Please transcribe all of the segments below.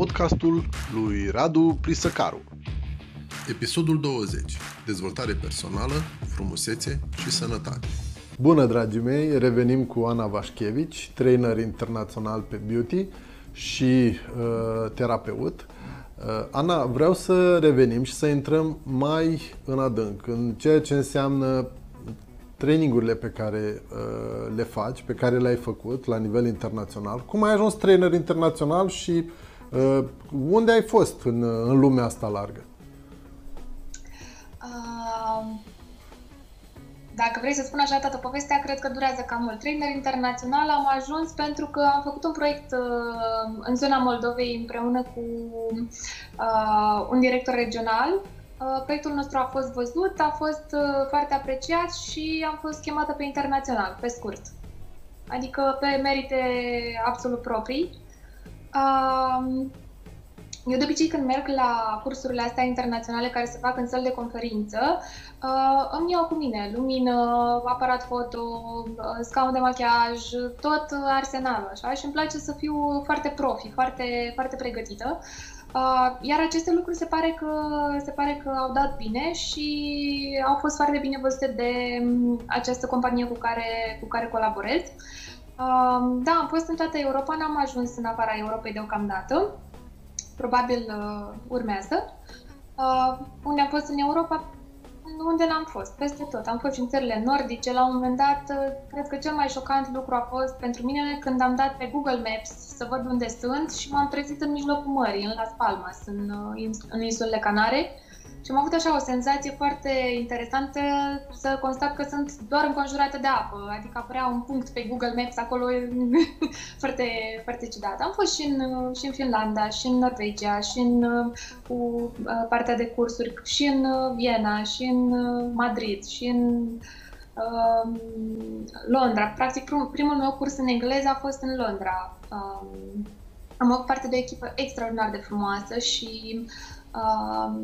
podcastul lui Radu Prisăcaru. Episodul 20. Dezvoltare personală, frumusețe și sănătate. Bună, dragii mei! Revenim cu Ana Vașchevici, trainer internațional pe beauty și uh, terapeut. Uh, Ana, vreau să revenim și să intrăm mai în adânc în ceea ce înseamnă trainingurile pe care uh, le faci, pe care le-ai făcut la nivel internațional. Cum ai ajuns trainer internațional și uh, unde ai fost în, în lumea asta largă? Uh, dacă vrei să spun așa toată povestea, cred că durează cam mult. Trainer internațional am ajuns pentru că am făcut un proiect uh, în zona Moldovei împreună cu uh, un director regional Uh, proiectul nostru a fost văzut, a fost uh, foarte apreciat și am fost chemată pe internațional, pe scurt. Adică pe merite absolut proprii. Um, eu de obicei când merg la cursurile astea internaționale care se fac în săl de conferință, uh, îmi iau cu mine lumină, aparat foto, scaun de machiaj, tot arsenalul așa și îmi place să fiu foarte profi, foarte, foarte pregătită. Uh, iar aceste lucruri se pare, că, se pare că au dat bine și au fost foarte bine văzute de um, această companie cu care, cu care colaborez. Uh, da, am fost în toată Europa, n-am ajuns în afara Europei deocamdată. Probabil uh, urmează. Unde am fost în Europa, unde n-am fost, peste tot. Am fost în țările nordice. La un moment dat, cred că cel mai șocant lucru a fost pentru mine când am dat pe Google Maps să văd unde sunt și m-am trezit în mijlocul mării, în Las Palmas, în, în insulele Canare și am avut așa o senzație foarte interesantă să constat că sunt doar înconjurată de apă, adică apărea un punct pe Google Maps acolo foarte, foarte ciudat. Am fost și în, și în Finlanda, și în Norvegia, și în cu uh, partea de cursuri, și în uh, Viena, și în uh, Madrid, și în uh, Londra. Practic, primul meu curs în engleză a fost în Londra. Um, am avut parte de o echipă extraordinar de frumoasă și uh,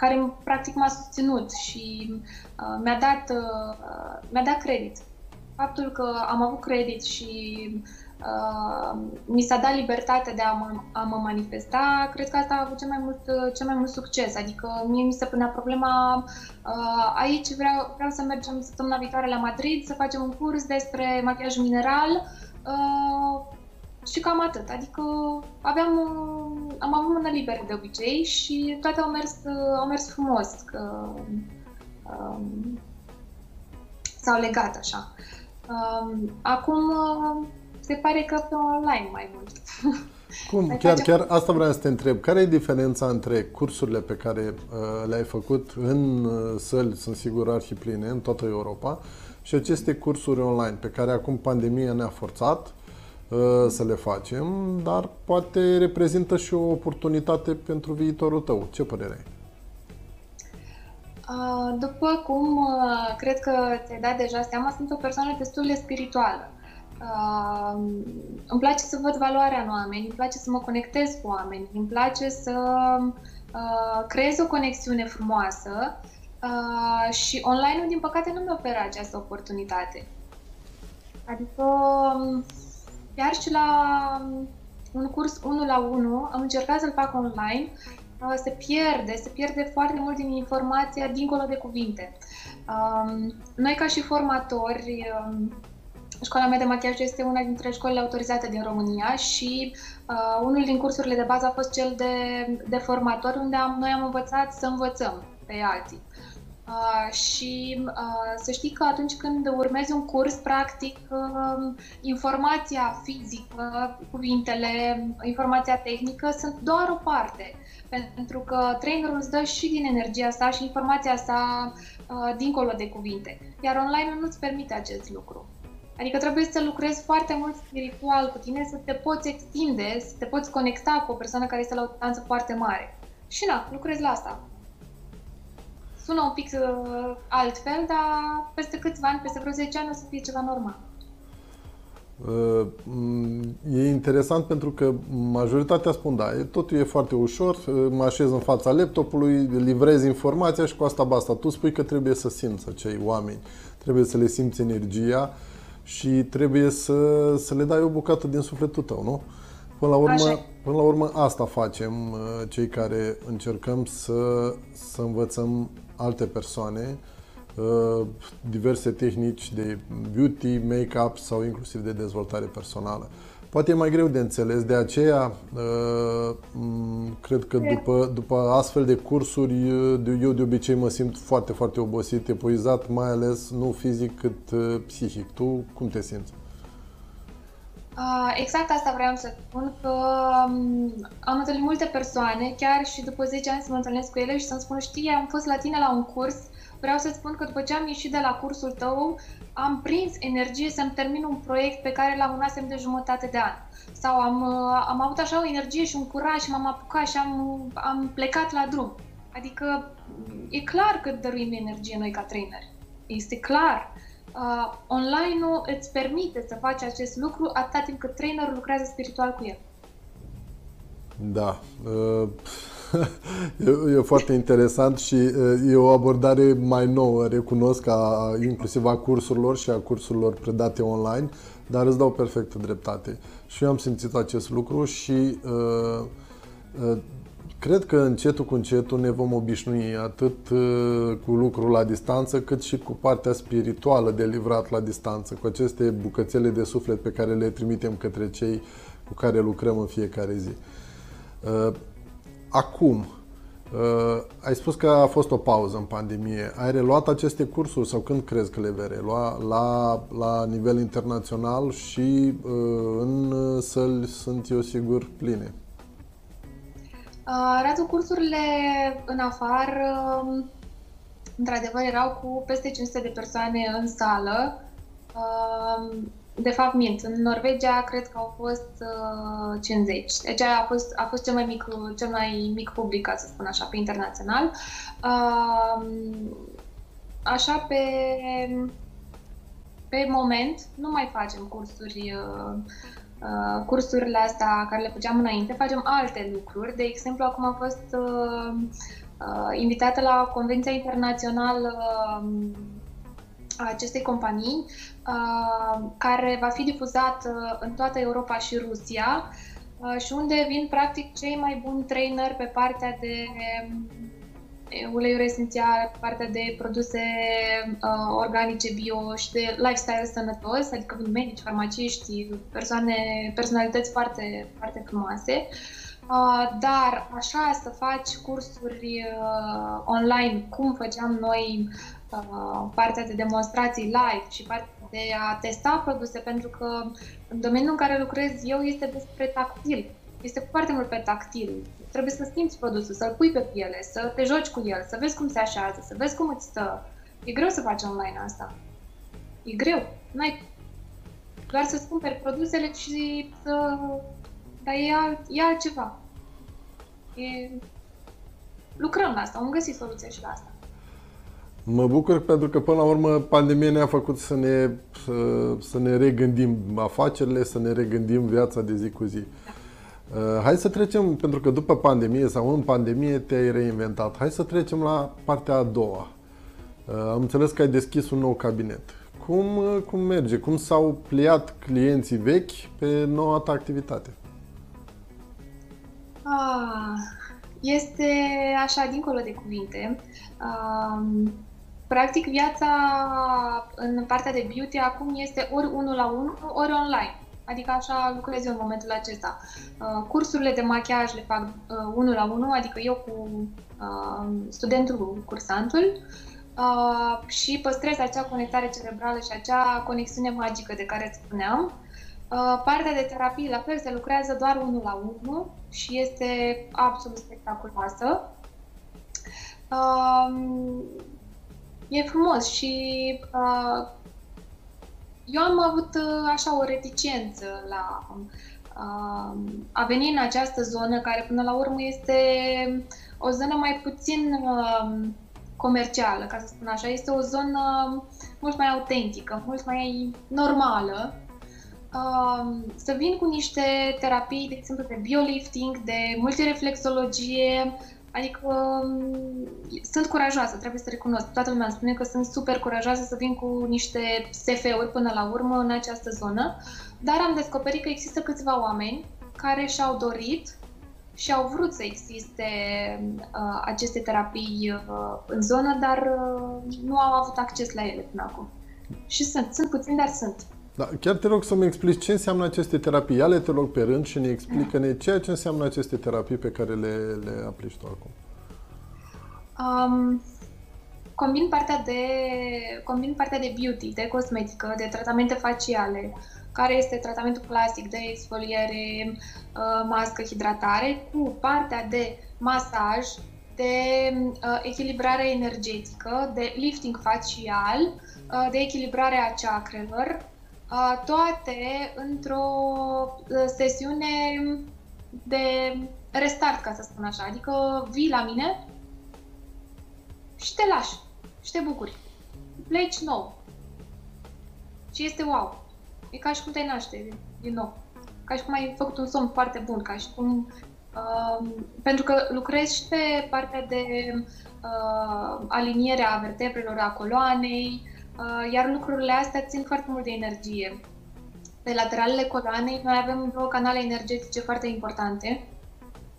care practic m-a susținut și uh, mi-a, dat, uh, mi-a dat credit. Faptul că am avut credit și uh, mi s-a dat libertatea de a mă, a mă manifesta, cred că asta a avut cel mai mult, cel mai mult succes. Adică mie mi se punea problema uh, aici vreau, vreau să mergem săptămâna viitoare la Madrid să facem un curs despre machiaj mineral uh, și cam atât. Adică aveam, am avut mână liberă de obicei și toate au mers, au mers frumos, că um, s-au legat așa. Um, acum se pare că pe online mai mult. Cum? Chiar, chiar asta vreau să te întreb. Care e diferența între cursurile pe care uh, le-ai făcut în uh, săli, sunt sigur arhipline, în toată Europa, și aceste cursuri online pe care acum pandemia ne-a forțat Uh, să le facem, dar poate reprezintă și o oportunitate pentru viitorul tău. Ce părere ai? Uh, după cum uh, cred că ți-ai dat deja seama, sunt o persoană destul de spirituală. Îmi place să văd valoarea în oameni, îmi place să mă conectez cu oameni, îmi place să creez o conexiune frumoasă și online-ul, din păcate, nu mi oferă această oportunitate. Adică um, Chiar și la um, un curs 1 la 1 am încercat să-l fac online, uh, se pierde, se pierde foarte mult din informația dincolo de cuvinte. Um, noi ca și formatori, um, Școala mea de machiaj este una dintre școlile autorizate din România și uh, unul din cursurile de bază a fost cel de, de formator, unde am, noi am învățat să învățăm pe alții. Uh, și uh, să știi că atunci când urmezi un curs, practic, uh, informația fizică, cuvintele, informația tehnică sunt doar o parte. Pentru că trainerul îți dă și din energia sa și informația sa uh, dincolo de cuvinte. Iar online nu-ți permite acest lucru. Adică trebuie să lucrezi foarte mult spiritual cu tine, să te poți extinde, să te poți conecta cu o persoană care este la o distanță foarte mare. Și na, lucrezi la asta sună un pic uh, altfel, dar peste câțiva ani, peste vreo 10 ani, o să fie ceva normal. Uh, e interesant pentru că majoritatea spun da, totul e foarte ușor, uh, mă așez în fața laptopului, livrez informația și cu asta basta. Tu spui că trebuie să simți acei oameni, trebuie să le simți energia și trebuie să, să le dai o bucată din sufletul tău, nu? Până la urmă, până la urmă asta facem uh, cei care încercăm să, să învățăm alte persoane uh, diverse tehnici de beauty, make-up sau inclusiv de dezvoltare personală. Poate e mai greu de înțeles, de aceea uh, cred că după, după astfel de cursuri eu de obicei mă simt foarte, foarte obosit, epuizat, mai ales nu fizic cât psihic. Tu cum te simți? Exact asta vreau să spun, că um, am întâlnit multe persoane, chiar și după 10 ani să mă întâlnesc cu ele și să-mi spună, știi, am fost la tine la un curs, vreau să spun că după ce am ieșit de la cursul tău, am prins energie să-mi termin un proiect pe care l-am unasem de jumătate de an. Sau am, uh, am avut așa o energie și un curaj și m-am apucat și am, am plecat la drum. Adică e clar că dăruim energie noi ca traineri. Este clar uh, online-ul îți permite să faci acest lucru atâta timp cât trainerul lucrează spiritual cu el. Da. Uh, e, e foarte interesant și uh, e o abordare mai nouă, recunosc, a, inclusiv a cursurilor și a cursurilor predate online, dar îți dau perfectă dreptate. Și eu am simțit acest lucru și uh, uh, Cred că încetul cu încetul ne vom obișnui atât uh, cu lucrul la distanță, cât și cu partea spirituală de livrat la distanță, cu aceste bucățele de suflet pe care le trimitem către cei cu care lucrăm în fiecare zi. Uh, acum, uh, ai spus că a fost o pauză în pandemie. Ai reluat aceste cursuri sau când crezi că le vei relua la, la nivel internațional și în săli sunt eu sigur pline? Uh, Radu, cursurile în afară, um, într-adevăr, erau cu peste 500 de persoane în sală. Um, de fapt, mint. În Norvegia cred că au fost 50. Uh, deci a fost, a fost cel mai mic, cel mai mic public, ca să spun așa, pe internațional. Um, așa, pe, pe moment, nu mai facem cursuri uh, Uh, cursurile astea care le făceam înainte, facem alte lucruri. De exemplu, acum am fost uh, uh, invitată la Convenția Internațională uh, a acestei companii, uh, care va fi difuzată în toată Europa și Rusia uh, și unde vin practic cei mai buni trainer pe partea de uleiuri esențiale, partea de produse uh, organice bio și de lifestyle sănătos, adică medici, farmaciști, persoane, personalități foarte, foarte frumoase. Uh, dar așa să faci cursuri uh, online, cum făceam noi uh, partea de demonstrații live și partea de a testa produse, pentru că în domeniul în care lucrez eu este despre tactil. Este foarte mult pe tactil trebuie să simți produsul, să-l pui pe piele, să te joci cu el, să vezi cum se așează, să vezi cum îți stă. E greu să faci online asta. E greu. N-ai doar să-ți cumperi produsele și să... Dar e, alt, e altceva. E... Lucrăm la asta, am găsit soluția și la asta. Mă bucur pentru că, până la urmă, pandemia ne-a făcut să ne, să, să ne regândim afacerile, să ne regândim viața de zi cu zi. Da. Uh, hai să trecem, pentru că după pandemie sau în pandemie te-ai reinventat. Hai să trecem la partea a doua. Uh, am înțeles că ai deschis un nou cabinet. Cum, uh, cum merge? Cum s-au pliat clienții vechi pe noua ta activitate? Ah, este așa, dincolo de cuvinte. Um, practic, viața în partea de beauty acum este ori unul la unul, ori online. Adică așa lucrez eu în momentul acesta. Uh, cursurile de machiaj le fac uh, unul la unul, adică eu cu uh, studentul, cursantul, și păstrez acea conectare cerebrală și acea conexiune magică de care îți spuneam. Partea de terapie, la fel, se lucrează doar unul la unul și este absolut spectaculoasă. E frumos și eu am avut uh, așa o reticență la uh, a veni în această zonă care până la urmă este o zonă mai puțin uh, comercială, ca să spun așa. Este o zonă mult mai autentică, mult mai normală. Să vin cu niște terapii, de exemplu, de biolifting, de multireflexologie, Adică um, sunt curajoasă, trebuie să recunosc. Toată lumea îmi spune că sunt super curajoasă să vin cu niște SF-uri până la urmă în această zonă, dar am descoperit că există câțiva oameni care și-au dorit și au vrut să existe uh, aceste terapii uh, în zonă, dar uh, nu au avut acces la ele până acum. Și sunt, sunt puțini, dar sunt. Da, chiar te rog să mi explici ce înseamnă aceste terapii. Ia-le te rog pe rând și ne explică-ne ceea ce înseamnă aceste terapii pe care le, le aplici tu acum. Um, combin partea de combin partea de beauty, de cosmetică, de tratamente faciale, care este tratamentul clasic de exfoliere, uh, mască, hidratare, cu partea de masaj, de uh, echilibrare energetică, de lifting facial, uh, de echilibrare a chakrelor, toate într-o sesiune de restart, ca să spun așa. Adică vii la mine și te lași și te bucuri. Pleci nou. Și este wow. E ca și cum te naște din nou. Ca și cum ai făcut un somn foarte bun, ca și cum... Uh, pentru că lucrezi și pe partea de uh, aliniere a vertebrelor, a coloanei, uh, iar lucrurile astea țin foarte mult de energie. Pe lateralele coloanei noi avem două canale energetice foarte importante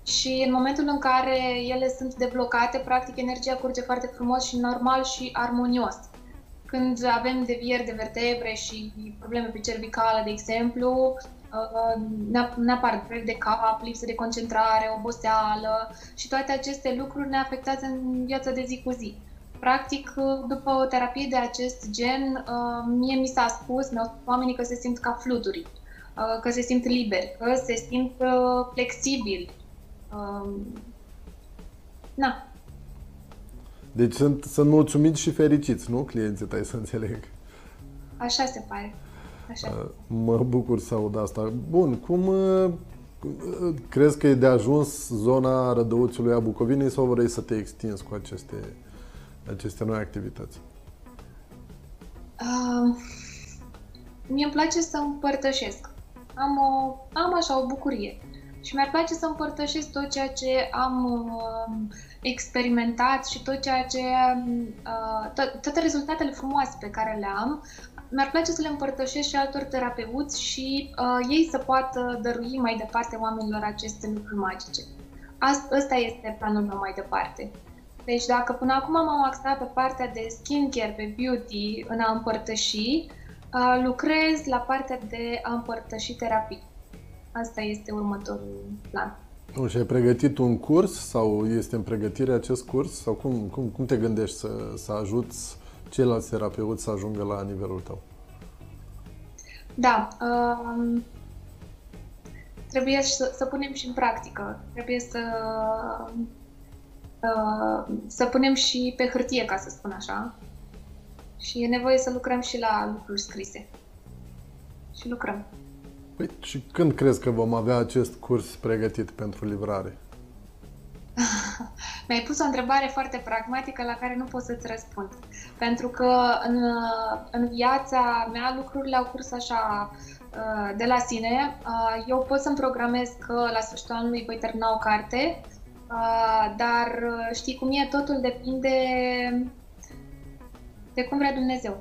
și în momentul în care ele sunt deblocate, practic energia curge foarte frumos și normal și armonios. Când avem devieri de vertebre și probleme pe cervicală, de exemplu, uh, ne apar dureri de cap, lipsă de concentrare, oboseală și toate aceste lucruri ne afectează în viața de zi cu zi. Practic, după o terapie de acest gen, uh, mie mi s-a spus, mi-au spus oamenii că se simt ca fluturi, uh, că se simt liberi, că se simt flexibili. Na, deci sunt, sunt mulțumiți și fericiți, nu? Clienții tăi, să înțeleg. Așa se pare. Așa. Uh, mă bucur să aud asta. Bun, cum uh, crezi că e de ajuns zona Rădăuțului a Bucovinei sau vrei să te extinzi cu aceste, aceste noi activități? Uh, mie îmi place să împărtășesc. Am, o, am așa o bucurie. Și mi-ar place să împărtășesc tot ceea ce am uh, experimentat și tot ceea ce, uh, to- toate rezultatele frumoase pe care le am, mi-ar place să le împărtășesc și altor terapeuți și uh, ei să poată dărui mai departe oamenilor aceste lucruri magice. Asta este planul meu mai departe. Deci dacă până acum m-am axat pe partea de skincare, pe beauty, în a împărtăși, uh, lucrez la partea de a împărtăși terapii. Asta este următorul plan. Nu, și ai pregătit un curs sau este în pregătire acest curs? Sau cum, cum, cum te gândești să, să ajuți ceilalți terapeuți să ajungă la nivelul tău? Da. Um, trebuie să, să punem și în practică. Trebuie să, uh, să punem și pe hârtie, ca să spun așa. Și e nevoie să lucrăm și la lucruri scrise. Și lucrăm. Păi, și când crezi că vom avea acest curs pregătit pentru livrare? Mi-ai pus o întrebare foarte pragmatică la care nu pot să-ți răspund. Pentru că în, în viața mea lucrurile au curs așa uh, de la sine. Uh, eu pot să-mi programez că la sfârșitul anului voi termina o carte, uh, dar știi cum e, totul depinde de cum vrea Dumnezeu.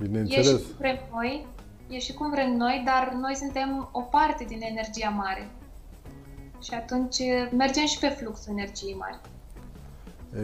Bineînțeles. E și vrem noi, e și cum vrem noi, dar noi suntem o parte din energia mare. Și atunci mergem și pe fluxul energiei mari.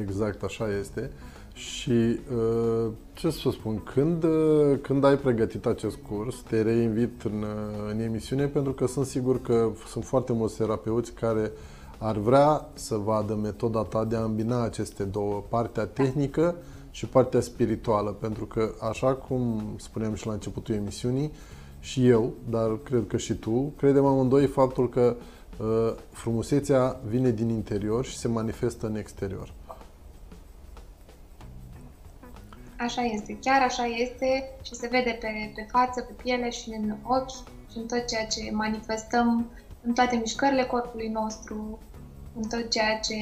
Exact, așa este. Și uh, ce să spun, când, uh, când ai pregătit acest curs, te reinvit în, uh, în emisiune pentru că sunt sigur că sunt foarte mulți terapeuți care ar vrea să vadă metoda ta de a îmbina aceste două, partea tehnică și partea spirituală, pentru că, așa cum spuneam și la începutul emisiunii, și eu, dar cred că și tu, credem amândoi faptul că uh, frumusețea vine din interior și se manifestă în exterior. Așa este, chiar așa este și se vede pe, pe față, pe piele și în ochi și în tot ceea ce manifestăm în toate mișcările corpului nostru, în tot ceea ce,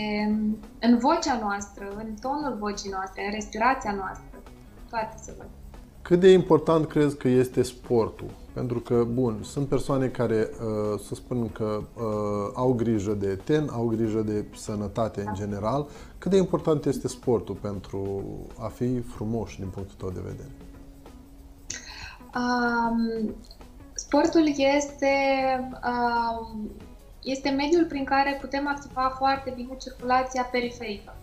în vocea noastră, în tonul vocii noastre, în respirația noastră, toate se văd. Cât de important crezi că este sportul? Pentru că, bun, sunt persoane care, uh, să spun că uh, au grijă de ten, au grijă de sănătate în general. Cât de important este sportul pentru a fi frumos din punctul tău de vedere? Um, Sportul este, uh, este mediul prin care putem activa foarte bine circulația periferică.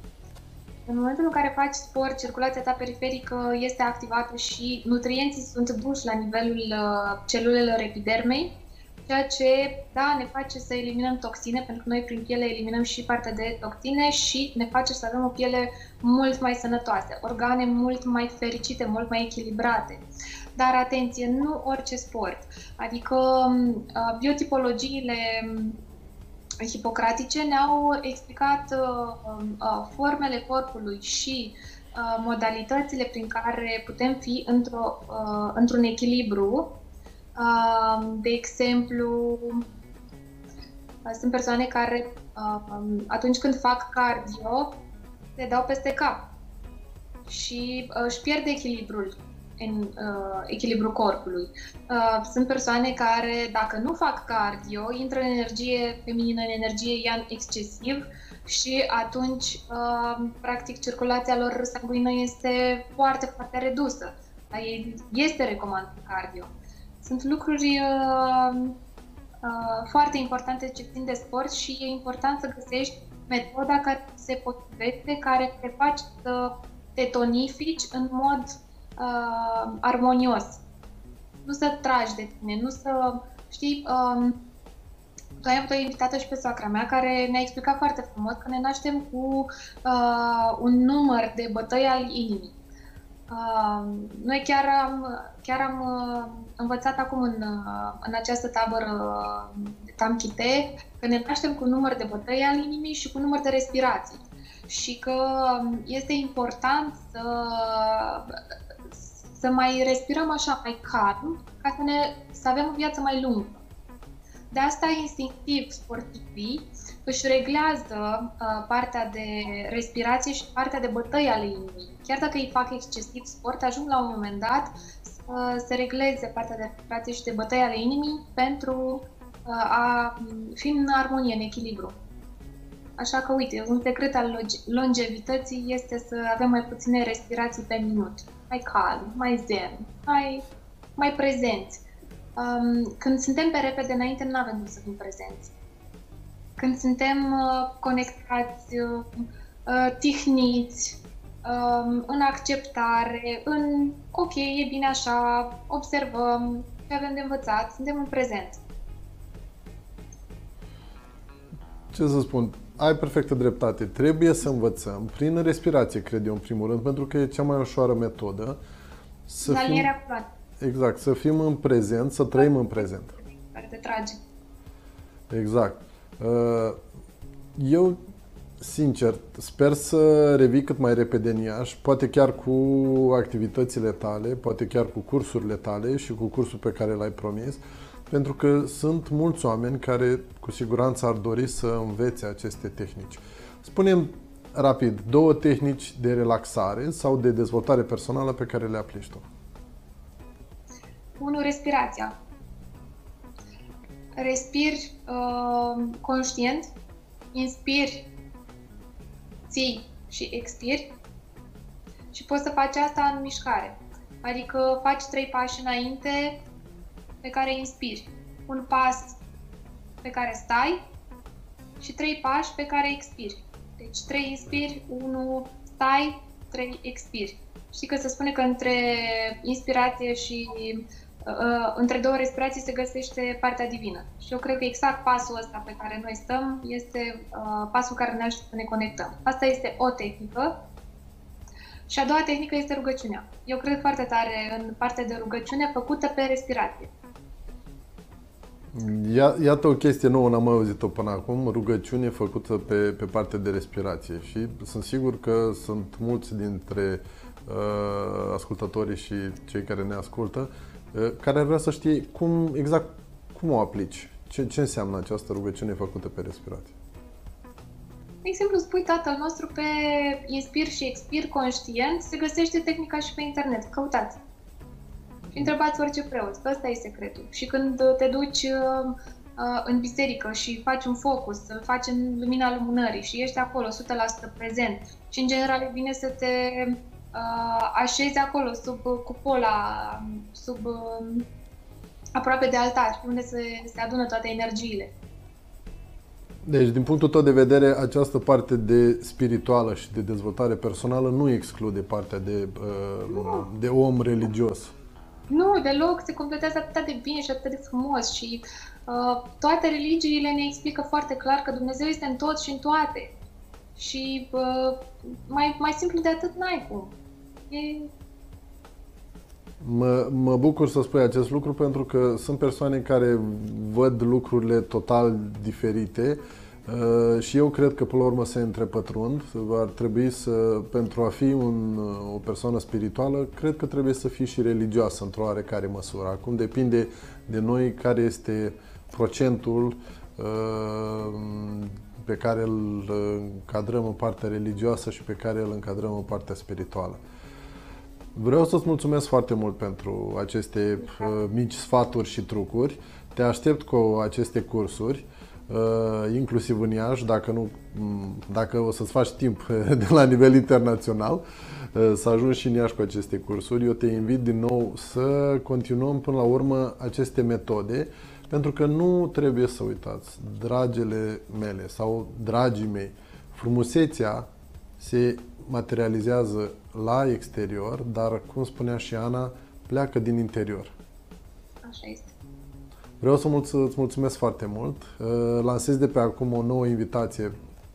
În momentul în care faci sport, circulația ta periferică este activată și nutrienții sunt duși la nivelul uh, celulelor epidermei, ceea ce, da, ne face să eliminăm toxine, pentru că noi prin piele eliminăm și partea de toxine și ne face să avem o piele mult mai sănătoasă, organe mult mai fericite, mult mai echilibrate. Dar atenție, nu orice sport. Adică uh, biotipologiile hipocratice ne-au explicat uh, uh, formele corpului și uh, modalitățile prin care putem fi într-o, uh, într-un echilibru. Uh, de exemplu, uh, sunt persoane care uh, atunci când fac cardio se dau peste cap și uh, își pierd echilibrul în uh, echilibru corpului. Uh, sunt persoane care, dacă nu fac cardio, intră în energie feminină, în energie ian excesiv și atunci, uh, practic, circulația lor sanguină este foarte, foarte redusă. Dar este recomandat cardio. Sunt lucruri uh, uh, foarte importante ce țin de sport și e important să găsești metoda care se potrivește, care te face să te tonifici în mod uh, armonios. Nu să tragi de tine, nu să, știi, um, tu ai avut o invitată și pe soacra mea care ne-a explicat foarte frumos că ne naștem cu uh, un număr de bătăi al inimii. Uh, noi chiar am, chiar am uh, învățat acum în, uh, în această tabără de Tamchite că ne naștem cu un număr de bătăi al inimii și cu un număr de respirații și că este important să să mai respirăm așa mai calm, ca să, ne, să avem o viață mai lungă. De asta, instinctiv, sportivii își reglează uh, partea de respirație și partea de bătăi ale inimii. Chiar dacă îi fac excesiv sport, ajung la un moment dat să se regleze partea de respirație și de bătăi ale inimii pentru uh, a fi în armonie, în echilibru. Așa că, uite, un secret al longevității este să avem mai puține respirații pe minut mai calm, mai zen, mai, mai prezenți. Um, când suntem pe repede înainte, nu avem cum să fim prezenți. Când suntem uh, conectați, uh, uh, tihniți, um, în acceptare, în ok, e bine așa, observăm ce avem de învățat, suntem în prezent. Ce să spun, ai perfectă dreptate. Trebuie să învățăm prin respirație, cred eu, în primul rând, pentru că e cea mai ușoară metodă. Să fim, exact, să fim în prezent, să trăim în prezent. Care te trage. Exact. Uh, eu, sincer, sper să revii cât mai repede în Iași, poate chiar cu activitățile tale, poate chiar cu cursurile tale și cu cursul pe care l-ai promis pentru că sunt mulți oameni care cu siguranță ar dori să învețe aceste tehnici. Spunem rapid, două tehnici de relaxare sau de dezvoltare personală pe care le aplici tu. Unu, respirația. Respiri uh, conștient, inspiri, ții și expiri și poți să faci asta în mișcare. Adică faci trei pași înainte, pe care inspiri, un pas pe care stai și trei pași pe care expiri. Deci trei inspiri, unu stai, trei expiri. Știi că se spune că între inspirație și uh, uh, între două respirații se găsește partea divină. Și eu cred că exact pasul ăsta pe care noi stăm este uh, pasul care ne ajută să ne conectăm. Asta este o tehnică. Și a doua tehnică este rugăciunea. Eu cred foarte tare în partea de rugăciune făcută pe respirație. Ia, iată o chestie nouă, n-am mai auzit-o până acum, rugăciune făcută pe, pe partea de respirație. Și sunt sigur că sunt mulți dintre uh, ascultătorii și cei care ne ascultă uh, care ar vrea să știe cum, exact cum o aplici, ce, ce înseamnă această rugăciune făcută pe respirație. De exemplu, spui tatăl nostru pe inspir și expir conștient, se găsește tehnica și pe internet, căutați și întrebați orice preot, că ăsta e secretul. Și când te duci uh, uh, în biserică și faci un focus, să-l faci în lumina lumânării și ești acolo 100% prezent și în general e bine să te uh, așezi acolo sub cupola, sub uh, aproape de altar, unde se, se adună toate energiile. Deci, din punctul tău de vedere, această parte de spirituală și de dezvoltare personală nu exclude partea de, uh, de om religios. Nu, deloc, se completează atât de bine și atât de frumos și uh, toate religiile ne explică foarte clar că Dumnezeu este în tot și în toate. Și uh, mai, mai simplu de atât n-ai cum. E... Mă, mă bucur să spui acest lucru pentru că sunt persoane care văd lucrurile total diferite uh, și eu cred că până la urmă se întrepătrund. Ar trebui să, pentru a fi un, o persoană spirituală, cred că trebuie să fii și religioasă într-o oarecare măsură. Acum depinde de noi care este procentul uh, pe care îl încadrăm în partea religioasă și pe care îl încadrăm în partea spirituală. Vreau să-ți mulțumesc foarte mult pentru aceste uh, mici sfaturi și trucuri. Te aștept cu aceste cursuri, uh, inclusiv în Iași, dacă, nu, dacă o să-ți faci timp de la nivel internațional, uh, să ajungi și în Iași cu aceste cursuri. Eu te invit din nou să continuăm până la urmă aceste metode pentru că nu trebuie să uitați, dragele mele sau dragii mei, frumusețea se materializează la exterior, dar, cum spunea și Ana, pleacă din interior. Așa este. Vreau să îți mulțumesc foarte mult. Uh, lansez de pe acum o nouă invitație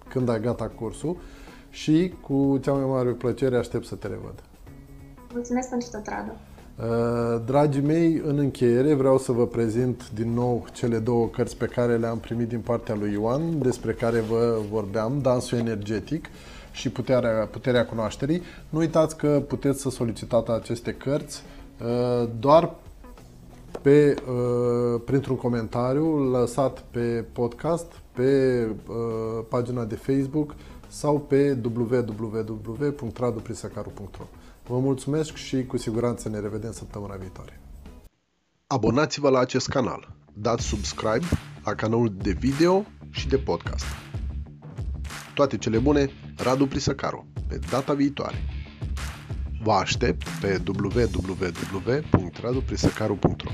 când ai gata cursul și cu cea mai mare plăcere aștept să te revăd. Mulțumesc pentru tot, Radu. Uh, dragii mei, în încheiere vreau să vă prezint din nou cele două cărți pe care le-am primit din partea lui Ioan, despre care vă vorbeam, Dansul Energetic și Puterea, Puterea Cunoașterii. Nu uitați că puteți să solicitați aceste cărți uh, doar pe, uh, printr-un comentariu lăsat pe podcast, pe pagina de Facebook sau pe www.raduprisacaru.ro Vă mulțumesc și cu siguranță ne revedem săptămâna viitoare. Abonați-vă la acest canal, dați subscribe la canalul de video și de podcast. Toate cele bune, Radu Prisăcaru, pe data viitoare. Vă aștept pe www.raduprisăcaru.ro